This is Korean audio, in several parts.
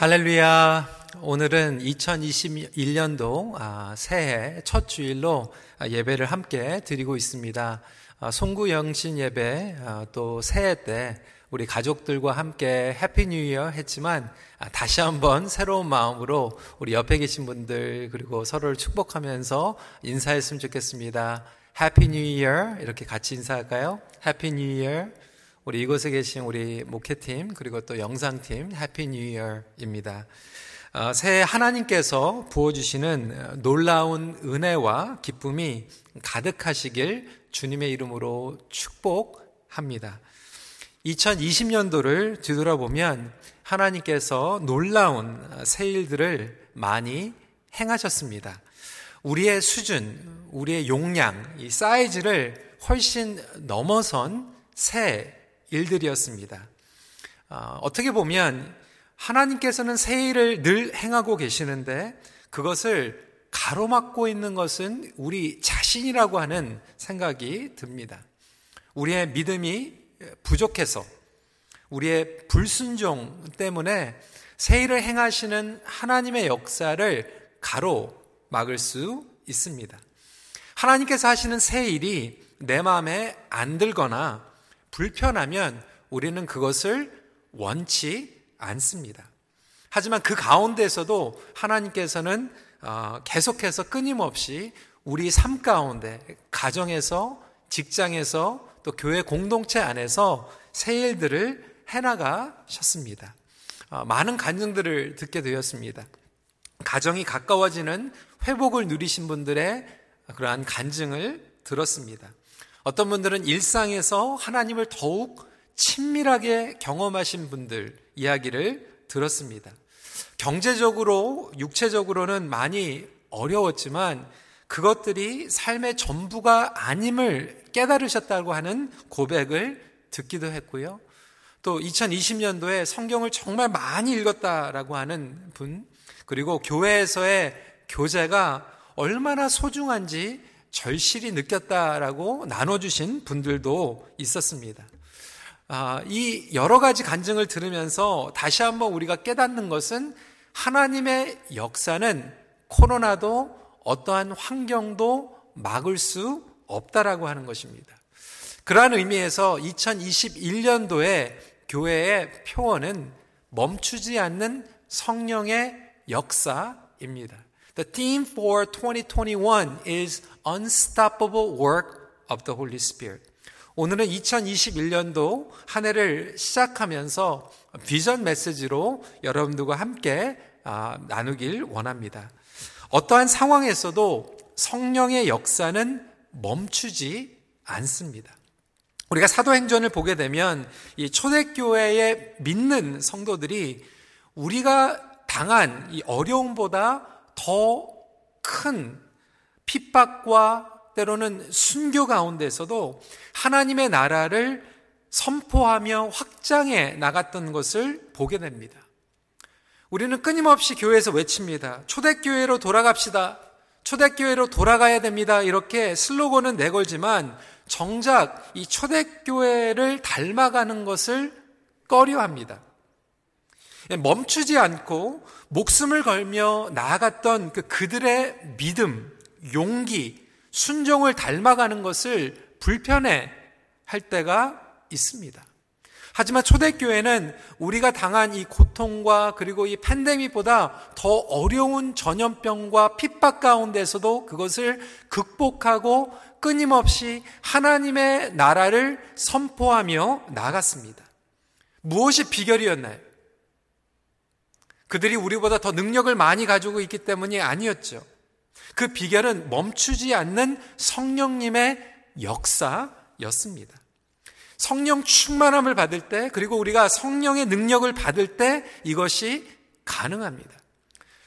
할렐루야. 오늘은 2021년도 아, 새해 첫 주일로 예배를 함께 드리고 있습니다. 아, 송구 영신 예배 아, 또 새해 때 우리 가족들과 함께 Happy New Year 했지만 다시 한번 새로운 마음으로 우리 옆에 계신 분들 그리고 서로를 축복하면서 인사했으면 좋겠습니다. Happy New Year 이렇게 같이 인사할까요? Happy New Year 우리 이곳에 계신 우리 목회팀 그리고 또 영상팀 Happy New Year입니다. 어, 새해 하나님께서 부어주시는 놀라운 은혜와 기쁨이 가득하시길 주님의 이름으로 축복합니다. 2020년도를 뒤돌아보면 하나님께서 놀라운 새 일들을 많이 행하셨습니다. 우리의 수준, 우리의 용량, 이 사이즈를 훨씬 넘어선 새 일들이었습니다. 어, 떻게 보면 하나님께서는 새 일을 늘 행하고 계시는데 그것을 가로막고 있는 것은 우리 자신이라고 하는 생각이 듭니다. 우리의 믿음이 부족해서 우리의 불순종 때문에 새 일을 행하시는 하나님의 역사를 가로막을 수 있습니다. 하나님께서 하시는 새 일이 내 마음에 안 들거나 불편하면 우리는 그것을 원치 않습니다. 하지만 그 가운데서도 하나님께서는 어, 계속해서 끊임없이 우리 삶 가운데 가정에서 직장에서 또 교회 공동체 안에서 새 일들을 해나가셨습니다. 어, 많은 간증들을 듣게 되었습니다. 가정이 가까워지는 회복을 누리신 분들의 그러한 간증을 들었습니다. 어떤 분들은 일상에서 하나님을 더욱 친밀하게 경험하신 분들 이야기를 들었습니다. 경제적으로, 육체적으로는 많이 어려웠지만 그것들이 삶의 전부가 아님을 깨달으셨다고 하는 고백을 듣기도 했고요. 또 2020년도에 성경을 정말 많이 읽었다라고 하는 분, 그리고 교회에서의 교제가 얼마나 소중한지 절실히 느꼈다라고 나눠주신 분들도 있었습니다. 아, 이 여러 가지 간증을 들으면서 다시 한번 우리가 깨닫는 것은 하나님의 역사는 코로나도 어떠한 환경도 막을 수 없다라고 하는 것입니다. 그러한 의미에서 2021년도에 교회의 표어는 멈추지 않는 성령의 역사입니다. The theme for 2021 is unstoppable work of the Holy Spirit. 오늘은 2021년도 한 해를 시작하면서 비전 메시지로 여러분들과 함께 아, 나누길 원합니다. 어떠한 상황에서도 성령의 역사는 멈추지 않습니다. 우리가 사도행전을 보게 되면 이 초대교회의 믿는 성도들이 우리가 당한 이 어려움보다 더 큰 핍박과 때로는 순교 가운데서도 하나님의 나라를 선포하며 확장해 나갔던 것을 보게 됩니다. 우리는 끊임없이 교회에서 외칩니다. 초대교회로 돌아갑시다. 초대교회로 돌아가야 됩니다. 이렇게 슬로건은 내걸지만 정작 이 초대교회를 닮아가는 것을 꺼려 합니다. 멈추지 않고 목숨을 걸며 나아갔던 그 그들의 믿음, 용기, 순종을 닮아가는 것을 불편해 할 때가 있습니다. 하지만 초대교회는 우리가 당한 이 고통과 그리고 이 팬데믹보다 더 어려운 전염병과 핍박 가운데서도 그것을 극복하고 끊임없이 하나님의 나라를 선포하며 나갔습니다. 무엇이 비결이었나요? 그들이 우리보다 더 능력을 많이 가지고 있기 때문이 아니었죠. 그 비결은 멈추지 않는 성령님의 역사였습니다. 성령 충만함을 받을 때, 그리고 우리가 성령의 능력을 받을 때 이것이 가능합니다.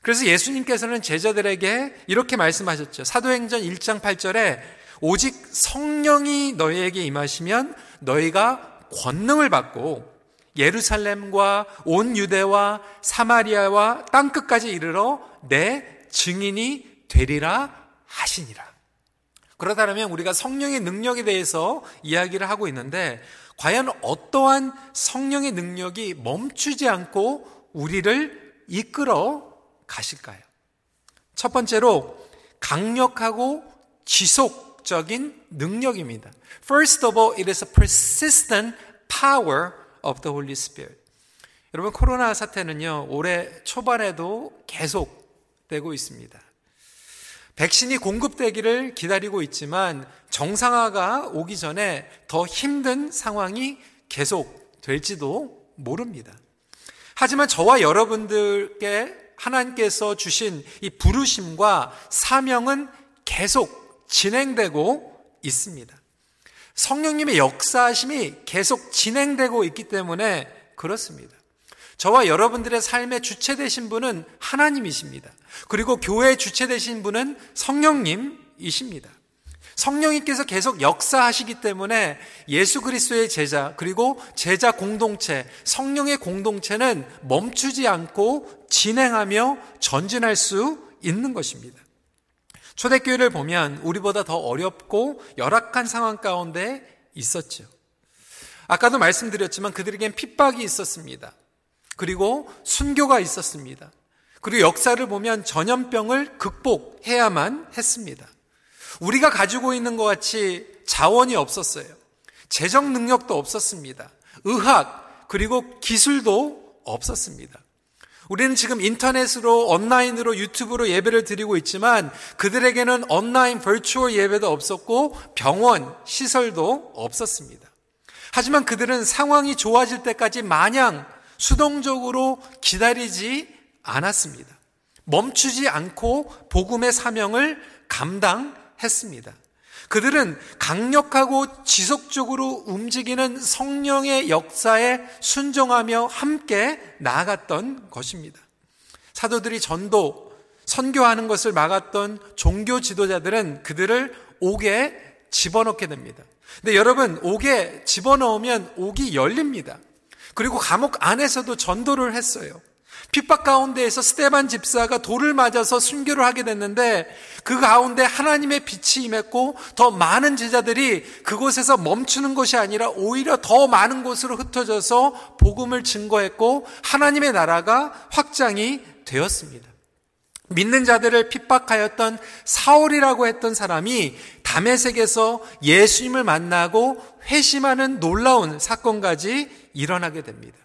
그래서 예수님께서는 제자들에게 이렇게 말씀하셨죠. 사도행전 1장 8절에 오직 성령이 너희에게 임하시면 너희가 권능을 받고 예루살렘과 온 유대와 사마리아와 땅끝까지 이르러 내 증인이 되리라 하시니라. 그렇다면 우리가 성령의 능력에 대해서 이야기를 하고 있는데 과연 어떠한 성령의 능력이 멈추지 않고 우리를 이끌어 가실까요? 첫 번째로 강력하고 지속적인 능력입니다. First of all, it is a persistent power of the Holy Spirit. 여러분, 코로나 사태는요, 올해 초반에도 계속 되고 있습니다. 백신이 공급되기를 기다리고 있지만 정상화가 오기 전에 더 힘든 상황이 계속 될지도 모릅니다. 하지만 저와 여러분들께 하나님께서 주신 이 부르심과 사명은 계속 진행되고 있습니다. 성령님의 역사하심이 계속 진행되고 있기 때문에 그렇습니다. 저와 여러분들의 삶의 주체 되신 분은 하나님이십니다. 그리고 교회의 주체 되신 분은 성령님이십니다. 성령님께서 계속 역사하시기 때문에 예수 그리스도의 제자 그리고 제자 공동체 성령의 공동체는 멈추지 않고 진행하며 전진할 수 있는 것입니다. 초대교회를 보면 우리보다 더 어렵고 열악한 상황 가운데 있었죠. 아까도 말씀드렸지만 그들에겐 핍박이 있었습니다. 그리고 순교가 있었습니다. 그리고 역사를 보면 전염병을 극복해야만 했습니다. 우리가 가지고 있는 것 같이 자원이 없었어요. 재정 능력도 없었습니다. 의학, 그리고 기술도 없었습니다. 우리는 지금 인터넷으로, 온라인으로, 유튜브로 예배를 드리고 있지만 그들에게는 온라인 벌추얼 예배도 없었고 병원, 시설도 없었습니다. 하지만 그들은 상황이 좋아질 때까지 마냥 수동적으로 기다리지 않았습니다. 멈추지 않고 복음의 사명을 감당했습니다. 그들은 강력하고 지속적으로 움직이는 성령의 역사에 순종하며 함께 나아갔던 것입니다. 사도들이 전도, 선교하는 것을 막았던 종교 지도자들은 그들을 옥에 집어넣게 됩니다. 근데 여러분, 옥에 집어넣으면 옥이 열립니다. 그리고 감옥 안에서도 전도를 했어요. 핍박 가운데에서 스테반 집사가 돌을 맞아서 순교를 하게 됐는데 그 가운데 하나님의 빛이 임했고 더 많은 제자들이 그곳에서 멈추는 것이 아니라 오히려 더 많은 곳으로 흩어져서 복음을 증거했고 하나님의 나라가 확장이 되었습니다. 믿는 자들을 핍박하였던 사울이라고 했던 사람이 담에색에서 예수님을 만나고 회심하는 놀라운 사건까지 일어나게 됩니다.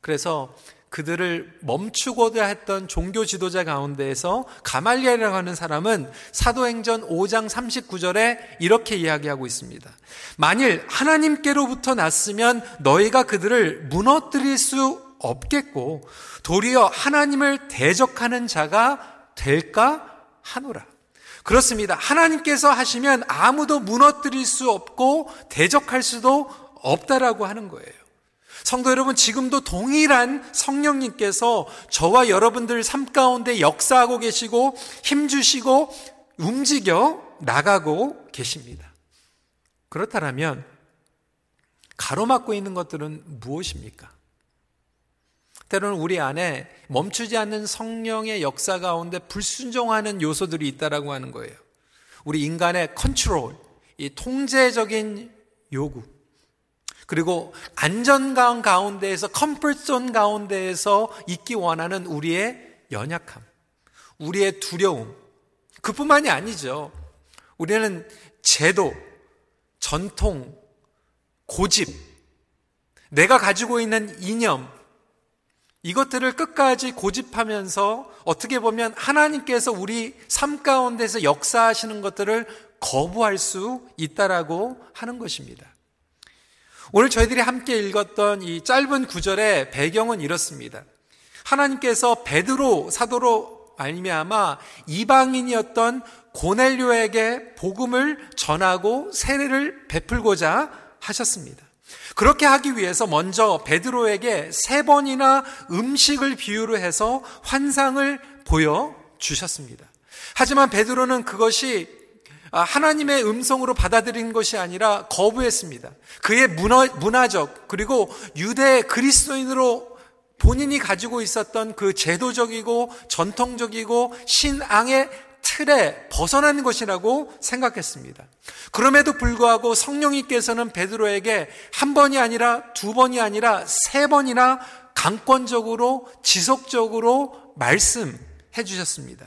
그래서 그들을 멈추고자 했던 종교 지도자 가운데에서 가말리엘이라고 하는 사람은 사도행전 5장 39절에 이렇게 이야기하고 있습니다. 만일 하나님께로부터 났으면 너희가 그들을 무너뜨릴 수 없겠고 도리어 하나님을 대적하는 자가 될까 하노라. 그렇습니다. 하나님께서 하시면 아무도 무너뜨릴 수 없고 대적할 수도 없다라고 하는 거예요. 성도 여러분, 지금도 동일한 성령님께서 저와 여러분들 삶 가운데 역사하고 계시고 힘주시고 움직여 나가고 계십니다. 그렇다면 가로막고 있는 것들은 무엇입니까? 때로는 우리 안에 멈추지 않는 성령의 역사 가운데 불순종하는 요소들이 있다라고 하는 거예요. 우리 인간의 컨트롤, 이 통제적인 요구. 그리고 안전감 가운데에서 comfort zone 가운데에서 있기 원하는 우리의 연약함, 우리의 두려움. 그뿐만이 아니죠. 우리는 제도, 전통, 고집, 내가 가지고 있는 이념, 이것들을 끝까지 고집하면서 어떻게 보면 하나님께서 우리 삶 가운데서 역사하시는 것들을 거부할 수 있다라고 하는 것입니다. 오늘 저희들이 함께 읽었던 이 짧은 구절의 배경은 이렇습니다. 하나님께서 베드로 사도로 말미암아 이방인이었던 고넬료에게 복음을 전하고 세례를 베풀고자 하셨습니다. 그렇게 하기 위해서 먼저 베드로에게 세 번이나 음식을 비유로 해서 환상을 보여 주셨습니다. 하지만 베드로는 그것이 아, 하나님의 음성으로 받아들인 것이 아니라 거부했습니다. 그의 문화, 문화 적 그리고 유대 그리스도인으로 본인이 가지고 있었던 그 제도적이고 전통적이고 신앙의 틀에 벗어난 것이라고 생각했습니다. 그럼에도 불구하고 성령님께서는 베드로에게 한 번이 아니라 두 번이 아니라 세 번이나 강권적으로 지속적으로 말씀해 주셨습니다.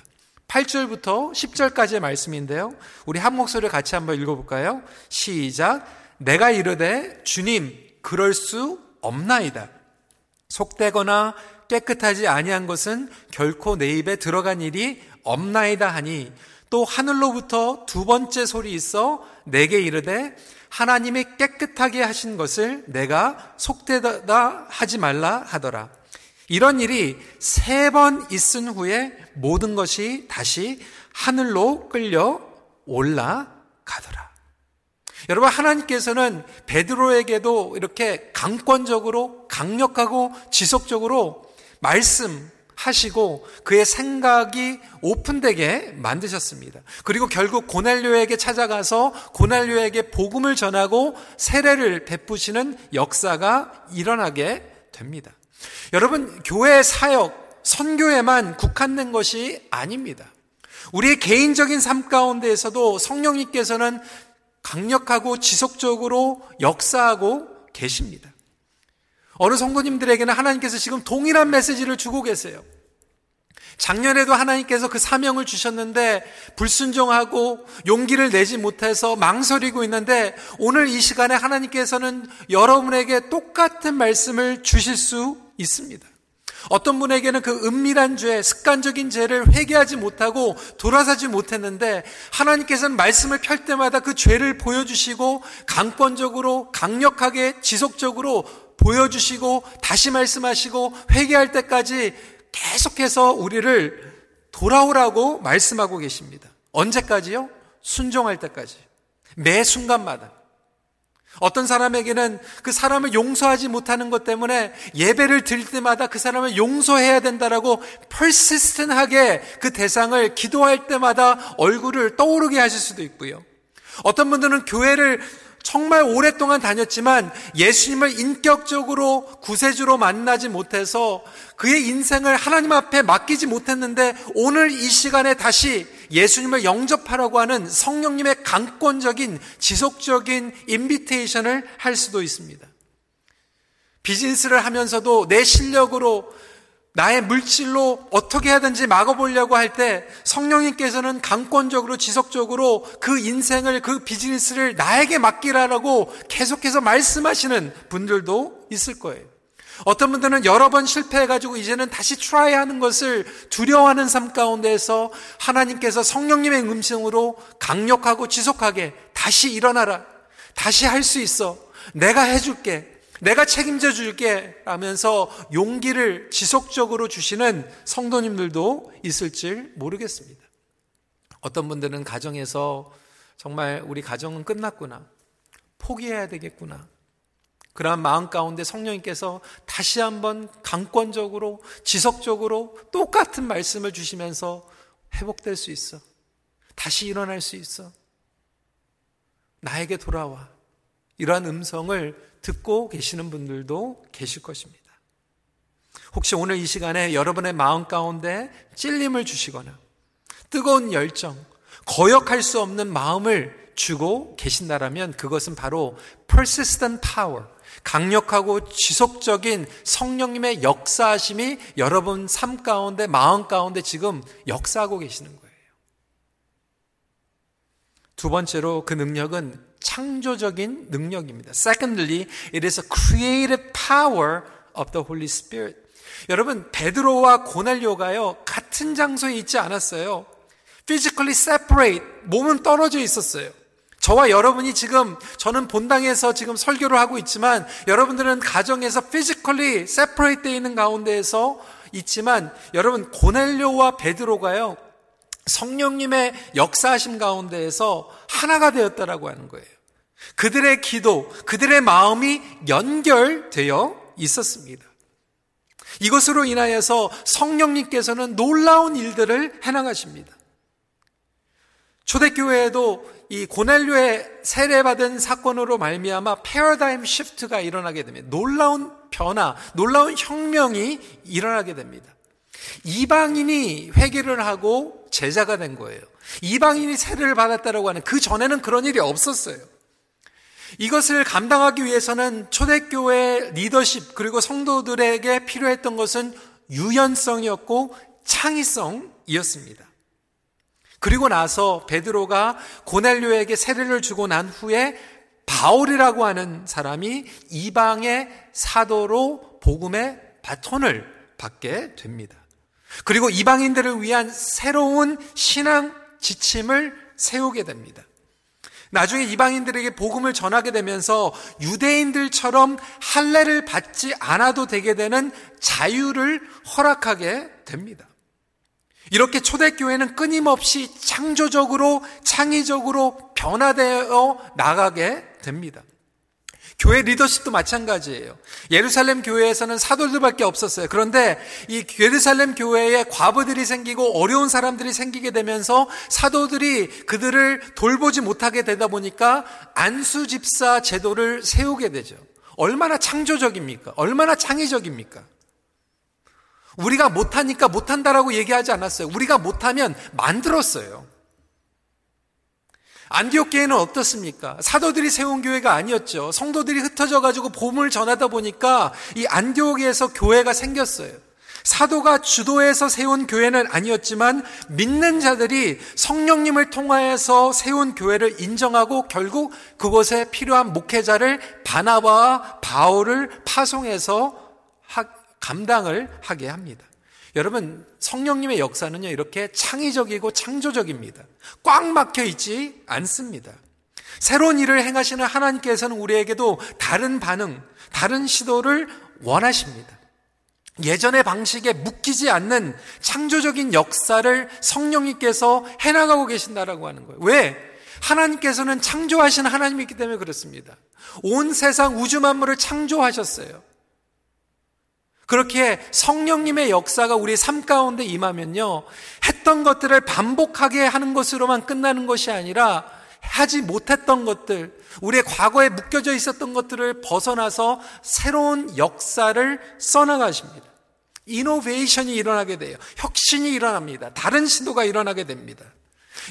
8절부터 10절까지의 말씀인데요. 우리 한 목소리를 같이 한번 읽어볼까요? 시작. 내가 이르되 주님 그럴 수 없나이다. 속되거나 깨끗하지 아니한 것은 결코 내 입에 들어간 일이 없나이다 하니 또 하늘로부터 두 번째 소리 있어 내게 이르되 하나님이 깨끗하게 하신 것을 내가 속되다 하지 말라 하더라. 이런 일이 세 번 있은 후에 모든 것이 다시 하늘로 끌려 올라가더라. 여러분 하나님께서는 베드로에게도 이렇게 강권적으로 강력하고 지속적으로 말씀하시고 그의 생각이 오픈되게 만드셨습니다. 그리고 결국 고넬료에게 찾아가서 고넬료에게 복음을 전하고 세례를 베푸시는 역사가 일어나게 됩니다. 여러분 교회 사역 선교에만 국한된 것이 아닙니다. 우리의 개인적인 삶 가운데에서도 성령님께서는 강력하고 지속적으로 역사하고 계십니다. 어느 성도님들에게는 하나님께서 지금 동일한 메시지를 주고 계세요. 작년에도 하나님께서 그 사명을 주셨는데 불순종하고 용기를 내지 못해서 망설이고 있는데 오늘 이 시간에 하나님께서는 여러분에게 똑같은 말씀을 주실 수 있습니다. 어떤 분에게는 그 은밀한 죄, 습관적인 죄를 회개하지 못하고 돌아서지 못했는데 하나님께서는 말씀을 펼 때마다 그 죄를 보여주시고 강권적으로 강력하게 지속적으로 보여주시고 다시 말씀하시고 회개할 때까지 계속해서 우리를 돌아오라고 말씀하고 계십니다. 언제까지요? 순종할 때까지. 매 순간마다. 어떤 사람에게는 그 사람을 용서하지 못하는 것 때문에 예배를 드릴 때마다 그 사람을 용서해야 된다라고 persistent하게 그 대상을 기도할 때마다 얼굴을 떠오르게 하실 수도 있고요. 어떤 분들은 교회를 정말 오랫동안 다녔지만 예수님을 인격적으로 구세주로 만나지 못해서 그의 인생을 하나님 앞에 맡기지 못했는데 오늘 이 시간에 다시 예수님을 영접하라고 하는 성령님의 강권적인 지속적인 인비테이션을 할 수도 있습니다. 비즈니스를 하면서도 내 실력으로 나의 물질로 어떻게 하든지 막아보려고 할 때 성령님께서는 강권적으로 지속적으로 그 인생을 그 비즈니스를 나에게 맡기라라고 계속해서 말씀하시는 분들도 있을 거예요. 어떤 분들은 여러 번 실패해가지고 이제는 다시 try 하는 것을 두려워하는 삶 가운데에서 하나님께서 성령님의 음성으로 강력하고 지속하게 다시 일어나라. 다시 할 수 있어. 내가 해줄게. 내가 책임져 줄게 라면서 용기를 지속적으로 주시는 성도님들도 있을지 모르겠습니다. 어떤 분들은 가정에서 정말 우리 가정은 끝났구나. 포기해야 되겠구나. 그러한 마음 가운데 성령님께서 다시 한번 강권적으로 지속적으로 똑같은 말씀을 주시면서 회복될 수 있어. 다시 일어날 수 있어. 나에게 돌아와. 이러한 음성을 듣고 계시는 분들도 계실 것입니다. 혹시 오늘 이 시간에 여러분의 마음 가운데 찔림을 주시거나 뜨거운 열정, 거역할 수 없는 마음을 주고 계신다라면 그것은 바로 persistent power, 강력하고 지속적인 성령님의 역사하심이 여러분 삶 가운데, 마음 가운데 지금 역사하고 계시는 거예요. 두 번째로 그 능력은 창조적인 능력입니다. Secondly, it is a creative power of the Holy Spirit. 여러분, 베드로와 고넬료가요, 같은 장소에 있지 않았어요. physically separate, 몸은 떨어져 있었어요. 저와 여러분이 지금, 저는 본당에서 지금 설교를 하고 있지만, 여러분들은 가정에서 physically separate 되어 있는 가운데에서 있지만, 여러분, 고넬료와 베드로가요, 성령님의 역사하심 가운데에서 하나가 되었다라고 하는 거예요. 그들의 기도, 그들의 마음이 연결되어 있었습니다. 이것으로 인하여서 성령님께서는 놀라운 일들을 해나가십니다. 초대교회에도 이 고넬료의 세례받은 사건으로 말미암아 패러다임 시프트가 일어나게 됩니다. 놀라운 변화, 놀라운 혁명이 일어나게 됩니다. 이방인이 회개를 하고 제자가 된 거예요. 이방인이 세례를 받았다라고 하는 그 전에는 그런 일이 없었어요. 이것을 감당하기 위해서는 초대교회 리더십 그리고 성도들에게 필요했던 것은 유연성이었고 창의성이었습니다. 그리고 나서 베드로가 고넬료에게 세례를 주고 난 후에 바울이라고 하는 사람이 이방의 사도로 복음의 바톤을 받게 됩니다. 그리고 이방인들을 위한 새로운 신앙 지침을 세우게 됩니다. 나중에 이방인들에게 복음을 전하게 되면서 유대인들처럼 할례를 받지 않아도 되게 되는 자유를 허락하게 됩니다. 이렇게 초대교회는 끊임없이 창조적으로 창의적으로 변화되어 나가게 됩니다. 교회 리더십도 마찬가지예요. 예루살렘 교회에서는 사도들밖에 없었어요. 그런데 이 예루살렘 교회에 과부들이 생기고 어려운 사람들이 생기게 되면서 사도들이 그들을 돌보지 못하게 되다 보니까 안수 집사 제도를 세우게 되죠. 얼마나 창조적입니까? 얼마나 창의적입니까? 우리가 못하니까 못한다라고 얘기하지 않았어요. 우리가 못하면 만들었어요. 안디옥 교회는 어떻습니까? 사도들이 세운 교회가 아니었죠. 성도들이 흩어져 가지고 봄을 전하다 보니까 이 안디옥에서 교회가 생겼어요. 사도가 주도해서 세운 교회는 아니었지만 믿는 자들이 성령님을 통하여서 세운 교회를 인정하고 결국 그곳에 필요한 목회자를 바나바와 바울을 파송해서 감당을 하게 합니다. 여러분, 성령님의 역사는요, 이렇게 창의적이고 창조적입니다. 꽉 막혀 있지 않습니다. 새로운 일을 행하시는 하나님께서는 우리에게도 다른 반응, 다른 시도를 원하십니다. 예전의 방식에 묶이지 않는 창조적인 역사를 성령님께서 해나가고 계신다라고 하는 거예요. 왜? 하나님께서는 창조하신 하나님이기 때문에 그렇습니다. 온 세상 우주 만물을 창조하셨어요. 그렇게 성령님의 역사가 우리 삶 가운데 임하면요. 했던 것들을 반복하게 하는 것으로만 끝나는 것이 아니라 하지 못했던 것들, 우리의 과거에 묶여져 있었던 것들을 벗어나서 새로운 역사를 써나가십니다. 이노베이션이 일어나게 돼요. 혁신이 일어납니다. 다른 시도가 일어나게 됩니다.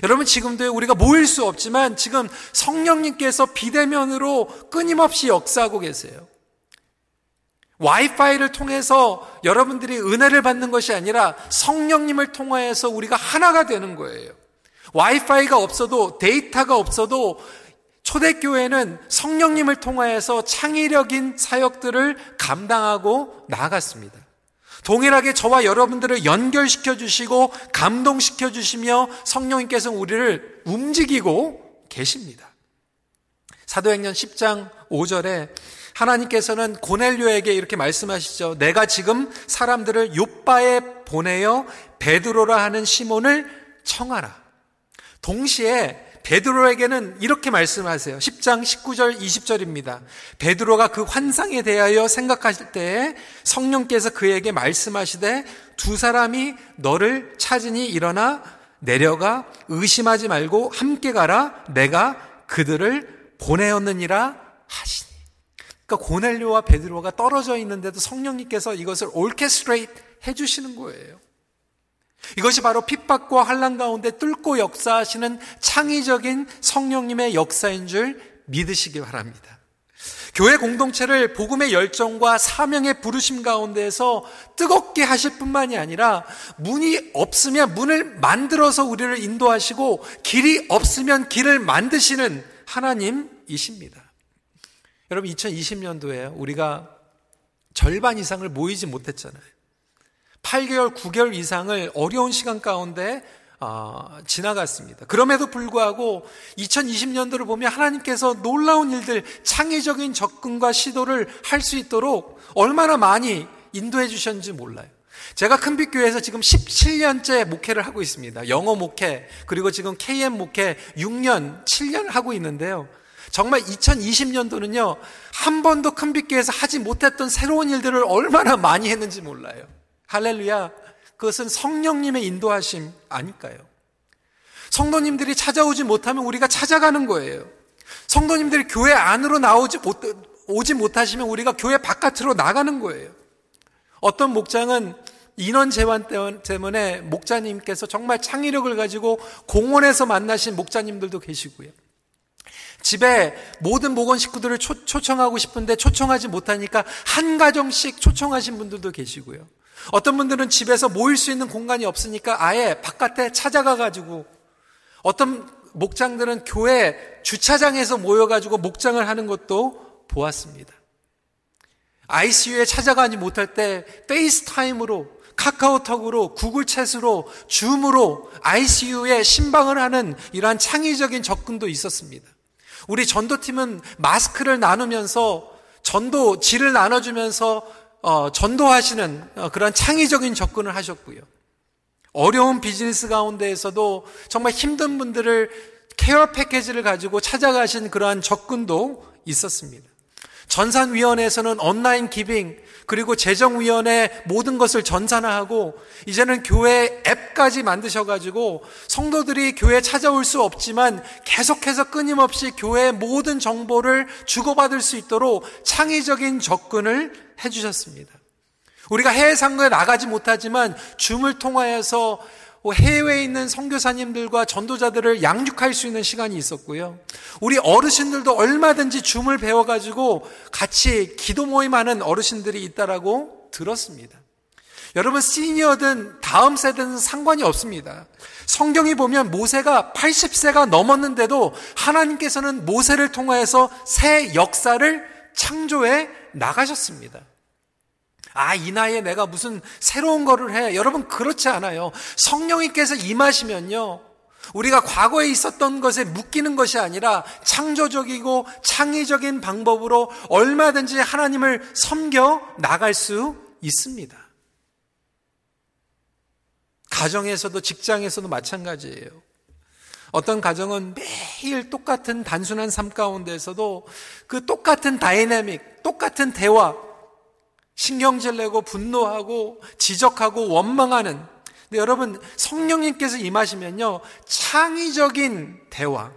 여러분 지금도 우리가 모일 수 없지만 지금 성령님께서 비대면으로 끊임없이 역사하고 계세요. 와이파이를 통해서 여러분들이 은혜를 받는 것이 아니라 성령님을 통하여서 우리가 하나가 되는 거예요. 와이파이가 없어도 데이터가 없어도 초대교회는 성령님을 통하여서 창의력인 사역들을 감당하고 나아갔습니다. 동일하게 저와 여러분들을 연결시켜 주시고 감동시켜 주시며 성령님께서 우리를 움직이고 계십니다. 사도행전 10장 5절에 하나님께서는 고넬료에게 이렇게 말씀하시죠. 내가 지금 사람들을 요바에 보내어 베드로라 하는 시몬을 청하라. 동시에 베드로에게는 이렇게 말씀하세요. 10장 19절 20절입니다. 베드로가 그 환상에 대하여 생각하실 때에 성령께서 그에게 말씀하시되 두 사람이 너를 찾으니 일어나 내려가 의심하지 말고 함께 가라 내가 그들을 보내었느니라 하시니. 그러니까 고넬료와 베드로가 떨어져 있는데도 성령님께서 이것을 올케스트레이트 해주시는 거예요. 이것이 바로 핍박과 환란 가운데 뚫고 역사하시는 창의적인 성령님의 역사인 줄 믿으시기 바랍니다. 교회 공동체를 복음의 열정과 사명의 부르심 가운데에서 뜨겁게 하실 뿐만이 아니라 문이 없으면 문을 만들어서 우리를 인도하시고 길이 없으면 길을 만드시는 하나님이십니다. 여러분 2020년도에 우리가 절반 이상을 모이지 못했잖아요. 8개월, 9개월 이상을 어려운 시간 가운데 어, 지나갔습니다. 그럼에도 불구하고 2020년도를 보면 하나님께서 놀라운 일들, 창의적인 접근과 시도를 할 수 있도록 얼마나 많이 인도해 주셨는지 몰라요. 제가 큰빛교회에서 지금 17년째 목회를 하고 있습니다. 영어 목회, 그리고 지금 KM 목회 6년, 7년 하고 있는데요. 정말 2020년도는요, 한 번도 큰빛교회에서 하지 못했던 새로운 일들을 얼마나 많이 했는지 몰라요. 할렐루야. 그것은 성령님의 인도하심 아닐까요? 성도님들이 찾아오지 못하면 우리가 찾아가는 거예요. 성도님들이 교회 안으로 나오지 못, 오지 못하시면 우리가 교회 바깥으로 나가는 거예요. 어떤 목장은 인원 제한 때문에 목자님께서 정말 창의력을 가지고 공원에서 만나신 목자님들도 계시고요. 집에 모든 목원 식구들을 초, 초청하고 싶은데 초청하지 못하니까 한 가정씩 초청하신 분들도 계시고요. 어떤 분들은 집에서 모일 수 있는 공간이 없으니까 아예 바깥에 찾아가 가지고 어떤 목장들은 교회 주차장에서 모여가지고 목장을 하는 것도 보았습니다. ICU에 찾아가지 못할 때 페이스타임으로 카카오톡으로 구글 챗으로 줌으로 ICU에 심방을 하는 이러한 창의적인 접근도 있었습니다. 우리 전도팀은 마스크를 나누면서 전도 질을 나눠주면서 어, 전도하시는 어, 그런 창의적인 접근을 하셨고요. 어려운 비즈니스 가운데에서도 정말 힘든 분들을 케어 패키지를 가지고 찾아가신 그러한 접근도 있었습니다. 전산위원회에서는 온라인 기빙, 그리고 재정위원회 모든 것을 전산화하고, 이제는 교회 앱까지 만드셔가지고, 성도들이 교회 찾아올 수 없지만 계속해서 끊임없이 교회의 모든 정보를 주고받을 수 있도록 창의적인 접근을 해주셨습니다. 우리가 해외 상거에 나가지 못하지만 줌을 통하여서 해외에 있는 선교사님들과 전도자들을 양육할 수 있는 시간이 있었고요. 우리 어르신들도 얼마든지 줌을 배워가지고 같이 기도 모임하는 어르신들이 있다라고 들었습니다. 여러분 시니어든 다음 세대는 상관이 없습니다. 성경이 보면 모세가 80세가 넘었는데도 하나님께서는 모세를 통하여서 새 역사를 창조해 나가셨습니다. 아, 이 나이에 내가 무슨 새로운 거를 해. 여러분, 그렇지 않아요. 성령님께서 임하시면요. 우리가 과거에 있었던 것에 묶이는 것이 아니라 창조적이고 창의적인 방법으로 얼마든지 하나님을 섬겨 나갈 수 있습니다. 가정에서도 직장에서도 마찬가지예요. 어떤 가정은 매일 똑같은 단순한 삶 가운데서도 그 똑같은 다이내믹, 똑같은 대화, 신경질 내고 분노하고 지적하고 원망하는 근데 여러분 성령님께서 임하시면요 창의적인 대화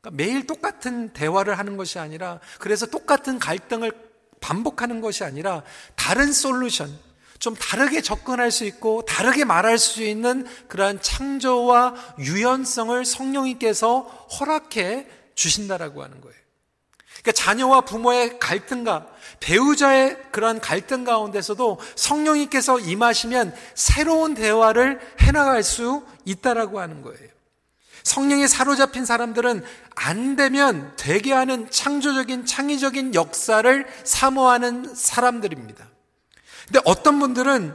그러니까 매일 똑같은 대화를 하는 것이 아니라 그래서 똑같은 갈등을 반복하는 것이 아니라 다른 솔루션 좀 다르게 접근할 수 있고 다르게 말할 수 있는 그러한 창조와 유연성을 성령님께서 허락해 주신다라고 하는 거예요. 그러니까 자녀와 부모의 갈등과 배우자의 그러한 갈등 가운데서도 성령님께서 임하시면 새로운 대화를 해나갈 수 있다라고 하는 거예요. 성령에 사로잡힌 사람들은 안 되면 되게 하는 창조적인 창의적인 역사를 사모하는 사람들입니다. 근데 어떤 분들은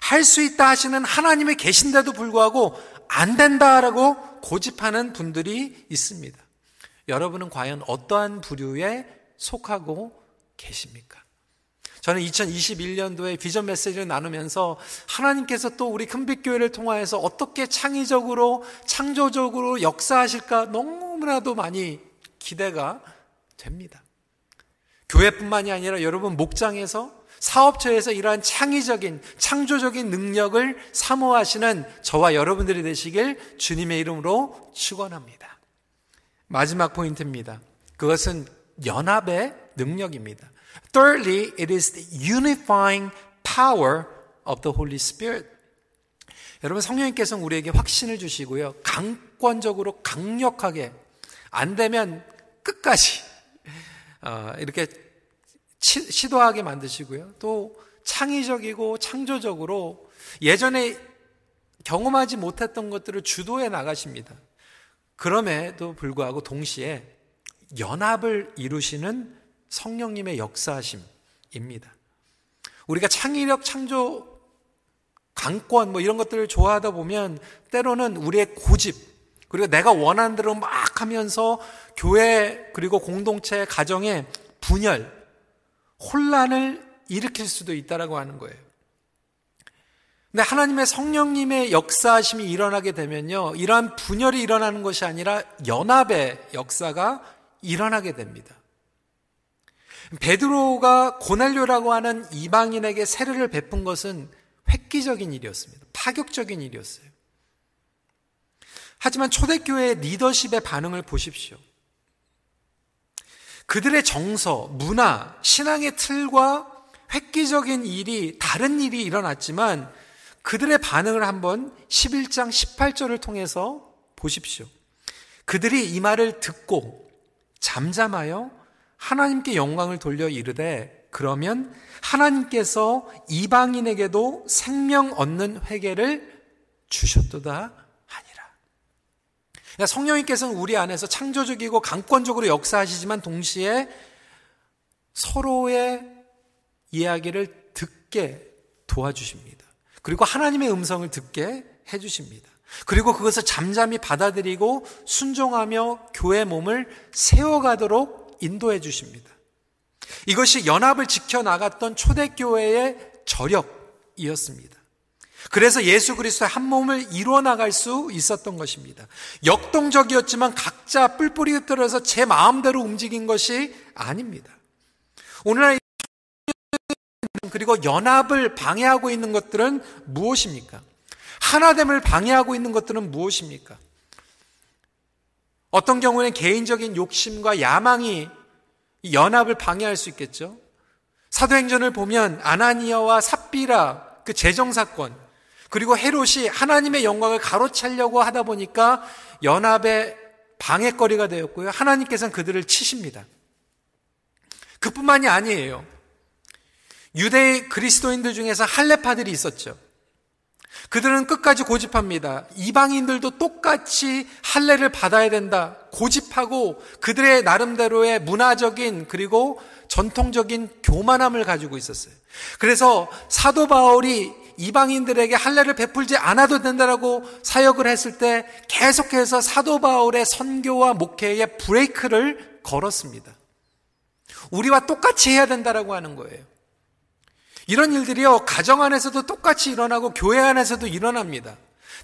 할 수 있다 하시는 하나님이 계신데도 불구하고 안 된다라고 고집하는 분들이 있습니다. 여러분은 과연 어떠한 부류에 속하고 계십니까? 저는 2021년도에 비전 메시지를 나누면서 하나님께서 또 우리 큰빛교회를 통하여서 어떻게 창의적으로, 창조적으로 역사하실까 너무나도 많이 기대가 됩니다. 교회뿐만이 아니라 여러분 목장에서 사업처에서 이러한 창의적인, 창조적인 능력을 사모하시는 저와 여러분들이 되시길 주님의 이름으로 축원합니다. 마지막 포인트입니다. 그것은 연합의 능력입니다. Thirdly, it is the unifying power of the Holy Spirit. 여러분 성령님께서 우리에게 확신을 주시고요. 강권적으로 강력하게 안 되면 끝까지 어, 이렇게 치, 시도하게 만드시고요. 또 창의적이고 창조적으로 예전에 경험하지 못했던 것들을 주도해 나가십니다. 그럼에도 불구하고 동시에 연합을 이루시는 성령님의 역사심입니다. 우리가 창의력, 창조, 강권 뭐 이런 것들을 좋아하다 보면 때로는 우리의 고집 그리고 내가 원하는 대로 막 하면서 교회 그리고 공동체 가정에 분열, 혼란을 일으킬 수도 있다라고 하는 거예요. 근데 하나님의 성령님의 역사심이 일어나게 되면요. 이러한 분열이 일어나는 것이 아니라 연합의 역사가 일어나게 됩니다. 베드로가 고넬료라고 하는 이방인에게 세례를 베푼 것은 획기적인 일이었습니다. 파격적인 일이었어요. 하지만 초대교회의 리더십의 반응을 보십시오. 그들의 정서, 문화, 신앙의 틀과 획기적인 일이, 다른 일이 일어났지만 그들의 반응을 한번 11장 18절을 통해서 보십시오. 그들이 이 말을 듣고 잠잠하여 하나님께 영광을 돌려 이르되 그러면 하나님께서 이방인에게도 생명 얻는 회개를 주셨도다 하니라. 그러니까 성령님께서는 우리 안에서 창조적이고 강권적으로 역사하시지만 동시에 서로의 이야기를 듣게 도와주십니다. 그리고 하나님의 음성을 듣게 해주십니다. 그리고 그것을 잠잠히 받아들이고 순종하며 교회 몸을 세워가도록 인도해 주십니다. 이것이 연합을 지켜나갔던 초대교회의 저력이었습니다. 그래서 예수 그리스도의 한 몸을 이루어 나갈 수 있었던 것입니다. 역동적이었지만 각자 뿔뿔이 흩어져서 제 마음대로 움직인 것이 아닙니다. 오늘날 그리고 연합을 방해하고 있는 것들은 무엇입니까? 하나됨을 방해하고 있는 것들은 무엇입니까? 어떤 경우에는 개인적인 욕심과 야망이 연합을 방해할 수 있겠죠. 사도행전을 보면 아나니아와 삽비라 그 재정 사건 그리고 헤롯이 하나님의 영광을 가로채려고 하다 보니까 연합의 방해거리가 되었고요. 하나님께서는 그들을 치십니다. 그뿐만이 아니에요. 유대 그리스도인들 중에서 할레파들이 있었죠. 그들은 끝까지 고집합니다. 이방인들도 똑같이 할례를 받아야 된다. 고집하고 그들의 나름대로의 문화적인 그리고 전통적인 교만함을 가지고 있었어요. 그래서 사도 바울이 이방인들에게 할례를 베풀지 않아도 된다라고 사역을 했을 때 계속해서 사도 바울의 선교와 목회에 브레이크를 걸었습니다. 우리와 똑같이 해야 된다라고 하는 거예요. 이런 일들이요, 가정 안에서도 똑같이 일어나고 교회 안에서도 일어납니다.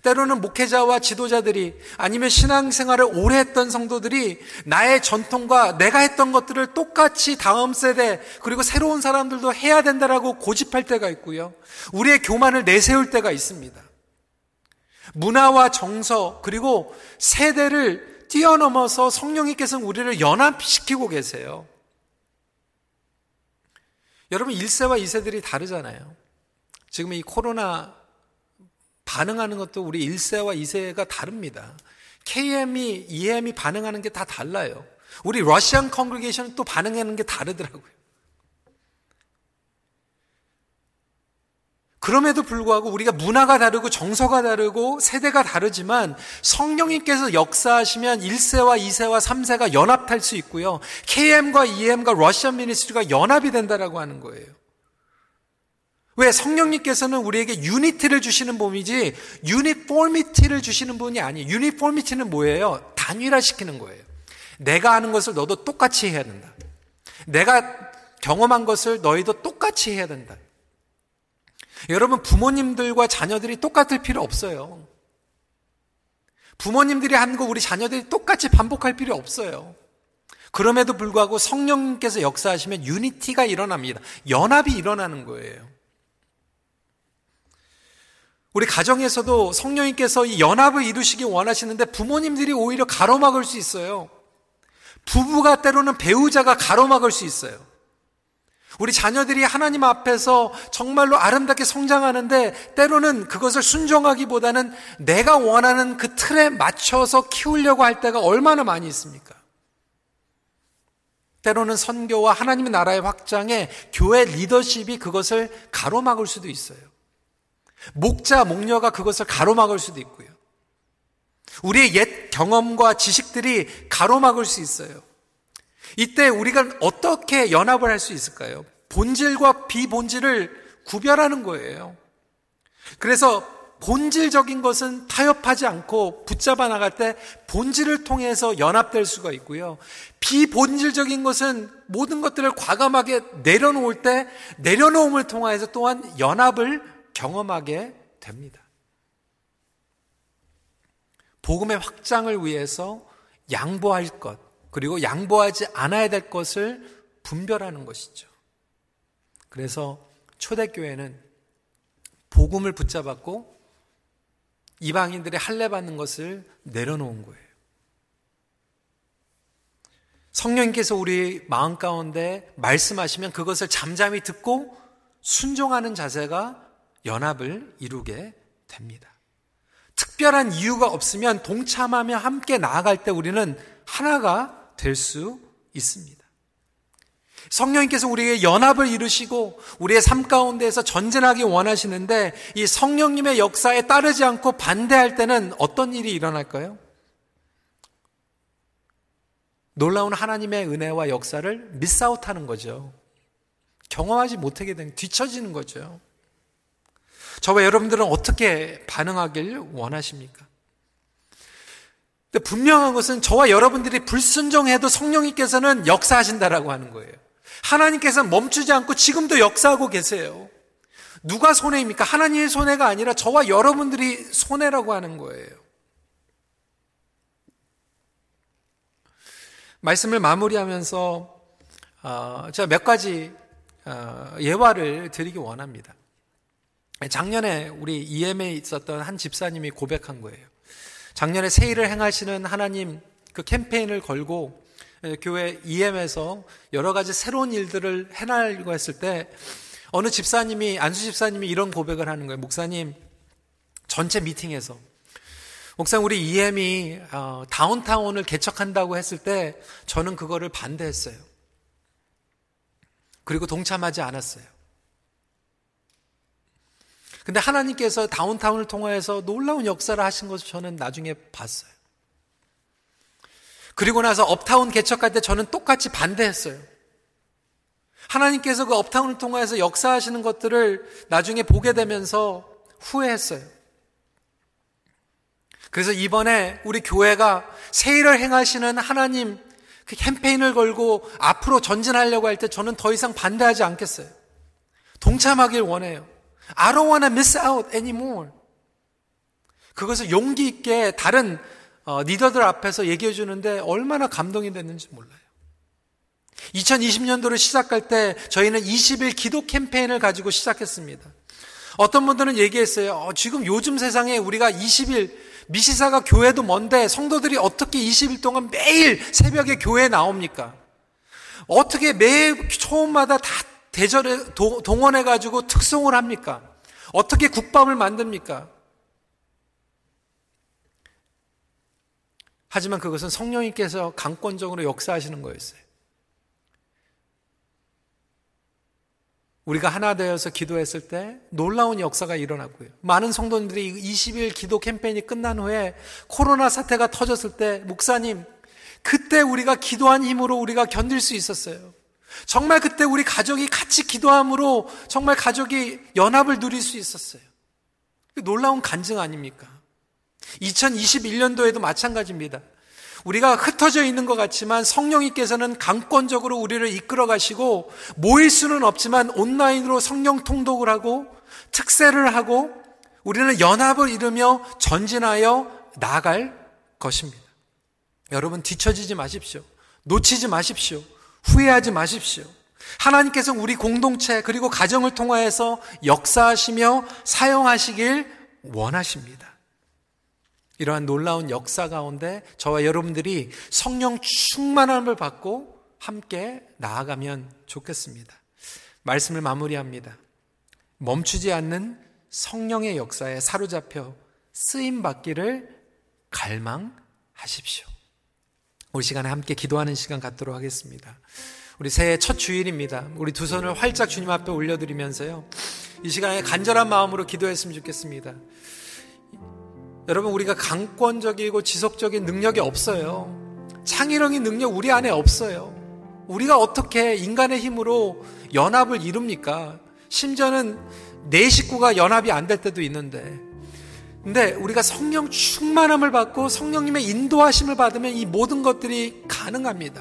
때로는 목회자와 지도자들이 아니면 신앙생활을 오래 했던 성도들이 나의 전통과 내가 했던 것들을 똑같이 다음 세대 그리고 새로운 사람들도 해야 된다라고 고집할 때가 있고요. 우리의 교만을 내세울 때가 있습니다. 문화와 정서 그리고 세대를 뛰어넘어서 성령님께서는 우리를 연합시키고 계세요. 여러분 1세와 2세들이 다르잖아요. 지금 이 코로나 반응하는 것도 우리 1세와 2세가 다릅니다. KM이, EM이 반응하는 게 다 달라요. 우리 Russian congregation은 또 반응하는 게 다르더라고요. 그럼에도 불구하고 우리가 문화가 다르고 정서가 다르고 세대가 다르지만 성령님께서 역사하시면 1세와 2세와 3세가 연합할 수 있고요. KM과 EM과 Russian ministry가 연합이 된다라고 하는 거예요. 왜 성령님께서는 우리에게 unity를 주시는 분이지 유니포미티를 주시는 분이 아니에요. 유니포미티는 뭐예요? 단일화시키는 거예요. 내가 아는 것을 너도 똑같이 해야 된다. 내가 경험한 것을 너희도 똑같이 해야 된다. 여러분, 부모님들과 자녀들이 똑같을 필요 없어요. 부모님들이 하는 거 우리 자녀들이 똑같이 반복할 필요 없어요. 그럼에도 불구하고 성령님께서 역사하시면 유니티가 일어납니다. 연합이 일어나는 거예요. 우리 가정에서도 성령님께서 이 연합을 이루시기 원하시는데 부모님들이 오히려 가로막을 수 있어요. 부부가 때로는 배우자가 가로막을 수 있어요. 우리 자녀들이 하나님 앞에서 정말로 아름답게 성장하는데 때로는 그것을 순종하기보다는 내가 원하는 그 틀에 맞춰서 키우려고 할 때가 얼마나 많이 있습니까? 때로는 선교와 하나님의 나라의 확장에 교회 리더십이 그것을 가로막을 수도 있어요. 목자, 목녀가 그것을 가로막을 수도 있고요. 우리의 옛 경험과 지식들이 가로막을 수 있어요. 이때 우리가 어떻게 연합을 할 수 있을까요? 본질과 비본질을 구별하는 거예요. 그래서 본질적인 것은 타협하지 않고 붙잡아 나갈 때 본질을 통해서 연합될 수가 있고요. 비본질적인 것은 모든 것들을 과감하게 내려놓을 때 내려놓음을 통해서 또한 연합을 경험하게 됩니다. 복음의 확장을 위해서 양보할 것, 그리고 양보하지 않아야 될 것을 분별하는 것이죠. 그래서 초대교회는 복음을 붙잡았고 이방인들의 할례 받는 것을 내려놓은 거예요. 성령님께서 우리 마음 가운데 말씀하시면 그것을 잠잠히 듣고 순종하는 자세가 연합을 이루게 됩니다. 특별한 이유가 없으면 동참하며 함께 나아갈 때 우리는 하나가 될 수 있습니다. 성령님께서 우리에게 연합을 이루시고 우리의 삶 가운데에서 전진하기 원하시는데 이 성령님의 역사에 따르지 않고 반대할 때는 어떤 일이 일어날까요? 놀라운 하나님의 은혜와 역사를 미스아웃하는 거죠. 경험하지 못하게 된 뒤처지는 거죠. 저와 여러분들은 어떻게 반응하길 원하십니까? 근데 분명한 것은 저와 여러분들이 불순종해도 성령님께서는 역사하신다라고 하는 거예요. 하나님께서 멈추지 않고 지금도 역사하고 계세요. 누가 손해입니까? 하나님의 손해가 아니라 저와 여러분들이 손해라고 하는 거예요. 말씀을 마무리하면서 어, 제가 몇 가지 어, 예화를 드리기 원합니다. 작년에 우리 EM에 있었던 한 집사님이 고백한 거예요. 작년에 세일을 행하시는 하나님 그 캠페인을 걸고 교회 EM에서 여러 가지 새로운 일들을 해나가려고 했을 때 어느 집사님이 안수 집사님이 이런 고백을 하는 거예요. 목사님 전체 미팅에서 목사님 우리 EM이 어, 다운타운을 개척한다고 했을 때 저는 그거를 반대했어요. 그리고 동참하지 않았어요. 근데 하나님께서 다운타운을 통하여서 놀라운 역사를 하신 것을 저는 나중에 봤어요. 그리고 나서 업타운 개척할 때 저는 똑같이 반대했어요. 하나님께서 그 업타운을 통해서 역사하시는 것들을 나중에 보게 되면서 후회했어요. 그래서 이번에 우리 교회가 세일을 행하시는 하나님 그 캠페인을 걸고 앞으로 전진하려고 할 때 저는 더 이상 반대하지 않겠어요. 동참하길 원해요. I don't want to miss out anymore. 그것을 용기 있게 다른 어, 리더들 앞에서 얘기해 주는데 얼마나 감동이 됐는지 몰라요. 2020년도를 시작할 때 저희는 20일 기도 캠페인을 가지고 시작했습니다. 어떤 분들은 얘기했어요. 어, 지금 요즘 세상에 우리가 20일 미시사가 교회도 먼데 성도들이 어떻게 20일 동안 매일 새벽에 교회에 나옵니까? 어떻게 매 초음마다 다 대절에 동원해 가지고 특송을 합니까? 어떻게 국밥을 만듭니까? 하지만 그것은 성령님께서 강권적으로 역사하시는 거였어요. 우리가 하나 되어서 기도했을 때 놀라운 역사가 일어났고요. 많은 성도님들이 20일 기도 캠페인이 끝난 후에 코로나 사태가 터졌을 때 목사님 그때 우리가 기도한 힘으로 우리가 견딜 수 있었어요. 정말 그때 우리 가족이 같이 기도함으로 정말 가족이 연합을 누릴 수 있었어요. 놀라운 간증 아닙니까? 2021년도에도 마찬가지입니다. 우리가 흩어져 있는 것 같지만 성령님께서는 강권적으로 우리를 이끌어 가시고 모일 수는 없지만 온라인으로 성령 통독을 하고 특세를 하고 우리는 연합을 이루며 전진하여 나아갈 것입니다. 여러분 뒤처지지 마십시오. 놓치지 마십시오. 후회하지 마십시오. 하나님께서 우리 공동체 그리고 가정을 통하여서 역사하시며 사용하시길 원하십니다. 이러한 놀라운 역사 가운데 저와 여러분들이 성령 충만함을 받고 함께 나아가면 좋겠습니다. 말씀을 마무리합니다. 멈추지 않는 성령의 역사에 사로잡혀 쓰임 받기를 갈망하십시오. 우리 시간에 함께 기도하는 시간 갖도록 하겠습니다. 우리 새해 첫 주일입니다. 우리 두 손을 활짝 주님 앞에 올려드리면서요. 이 시간에 간절한 마음으로 기도했으면 좋겠습니다. 여러분, 우리가 강권적이고 지속적인 능력이 없어요. 창의력인 능력 우리 안에 없어요. 우리가 어떻게 인간의 힘으로 연합을 이룹니까? 심지어는 내 식구가 연합이 안 될 때도 있는데 근데 우리가 성령 충만함을 받고 성령님의 인도하심을 받으면 이 모든 것들이 가능합니다.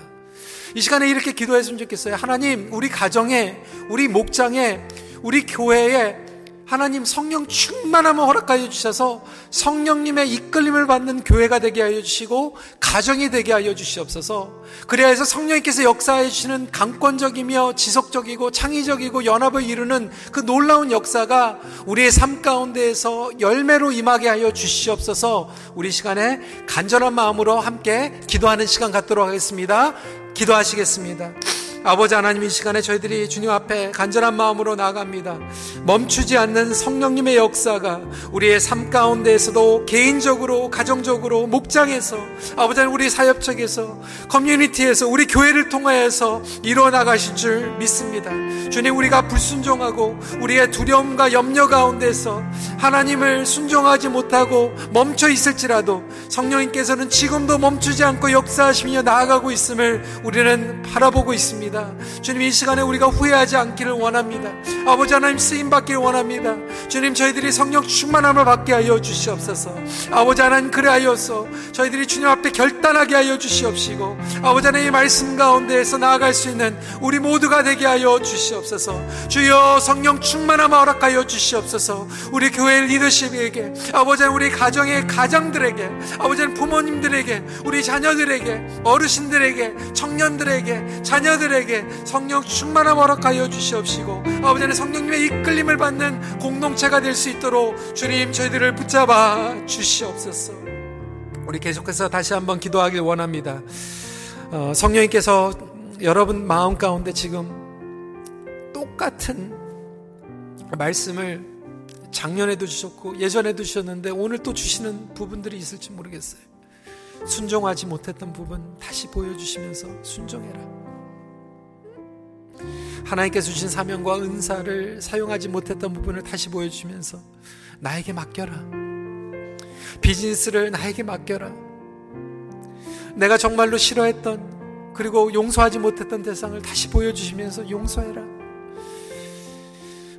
이 시간에 이렇게 기도했으면 좋겠어요. 하나님, 우리 가정에, 우리 목장에, 우리 교회에 하나님 성령 충만함을 허락하여 주셔서 성령님의 이끌림을 받는 교회가 되게 하여 주시고 가정이 되게 하여 주시옵소서. 그래야 해서 성령님께서 역사해 주시는 강권적이며 지속적이고 창의적이고 연합을 이루는 그 놀라운 역사가 우리의 삶 가운데에서 열매로 임하게 하여 주시옵소서. 우리 시간에 간절한 마음으로 함께 기도하는 시간 갖도록 하겠습니다. 기도하시겠습니다. 아버지 하나님 이 시간에 저희들이 주님 앞에 간절한 마음으로 나아갑니다. 멈추지 않는 성령님의 역사가 우리의 삶 가운데에서도 개인적으로, 가정적으로, 목장에서, 아버지 하나님 우리 사역적에서, 커뮤니티에서, 우리 교회를 통하여서 이루어 나가실 줄 믿습니다. 주님 우리가 불순종하고 우리의 두려움과 염려 가운데서 하나님을 순종하지 못하고 멈춰 있을지라도 성령님께서는 지금도 멈추지 않고 역사하시며 나아가고 있음을 우리는 바라보고 있습니다. 주님 이 시간에 우리가 후회하지 않기를 원합니다. 아버지 하나님 쓰임 받기를 원합니다. 주님 저희들이 성령 충만함을 받게 하여 주시옵소서. 아버지 하나님 그래 하여서 저희들이 주님 앞에 결단하게 하여 주시옵시고 아버지 하나님의 말씀 가운데에서 나아갈 수 있는 우리 모두가 되게 하여 주시옵소서. 주여 성령 충만함을 허락하여 주시옵소서. 우리 교회 리더십에게 아버지 하나님 우리 가정의 가장들에게 아버지 하나님 부모님들에게 우리 자녀들에게 어르신들에게 청년들에게 자녀들에게 성령 충만함 허락하여 주시옵시고 아버지는 성령님의 이끌림을 받는 공동체가 될 수 있도록 주님 저희들을 붙잡아 주시옵소서. 우리 계속해서 다시 한번 기도하길 원합니다. 어, 성령님께서 여러분 마음 가운데 지금 똑같은 말씀을 작년에도 주셨고 예전에도 주셨는데 오늘 또 주시는 부분들이 있을지 모르겠어요. 순종하지 못했던 부분 다시 보여주시면서 순종해라. 하나님께서 주신 사명과 은사를 사용하지 못했던 부분을 다시 보여주면서 나에게 맡겨라. 비즈니스를 나에게 맡겨라. 내가 정말로 싫어했던 그리고 용서하지 못했던 대상을 다시 보여주시면서 용서해라.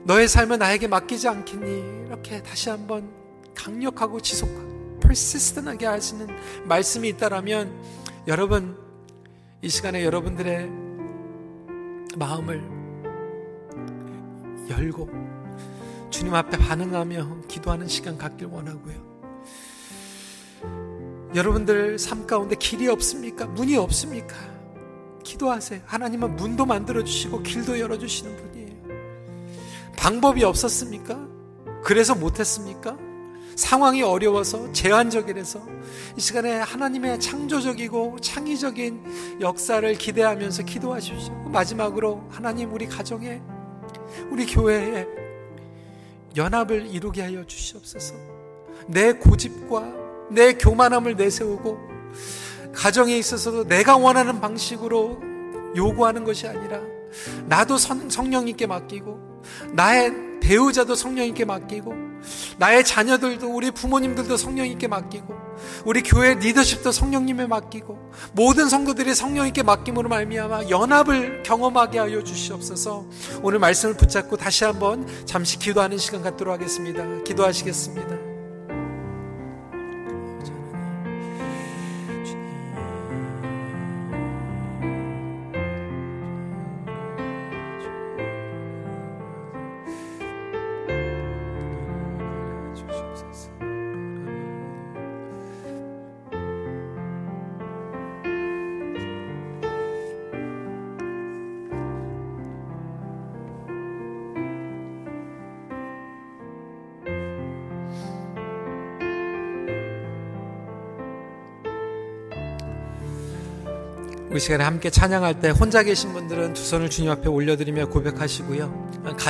너의 삶은 나에게 맡기지 않겠니? 이렇게 다시 한번 강력하고 지속하고 persistent하게 하시는 말씀이 있다라면 여러분 이 시간에 여러분들의 마음을 열고 주님 앞에 반응하며 기도하는 시간 갖길 원하고요. 여러분들 삶 가운데 길이 없습니까? 문이 없습니까? 기도하세요. 하나님은 문도 만들어 주시고 길도 열어 주시는 분이에요. 방법이 없었습니까? 그래서 못했습니까? 상황이 어려워서 제한적이라서 이 시간에 하나님의 창조적이고 창의적인 역사를 기대하면서 기도하십시오. 마지막으로 하나님 우리 가정에 우리 교회에 연합을 이루게 하여 주시옵소서. 내 고집과 내 교만함을 내세우고 가정에 있어서도 내가 원하는 방식으로 요구하는 것이 아니라 나도 성령님께 맡기고 나의 배우자도 성령님께 맡기고 나의 자녀들도 우리 부모님들도 성령님께 맡기고 우리 교회 리더십도 성령님에 맡기고 모든 성도들이 성령님께 맡김으로 말미암아 연합을 경험하게 하여 주시옵소서. 오늘 말씀을 붙잡고 다시 한번 잠시 기도하는 시간 갖도록 하겠습니다. 기도하시겠습니다. 우리 시간에 함께 찬양할 때 혼자 계신 분들은 두 손을 주님 앞에 올려드리며 고백하시고요. 가족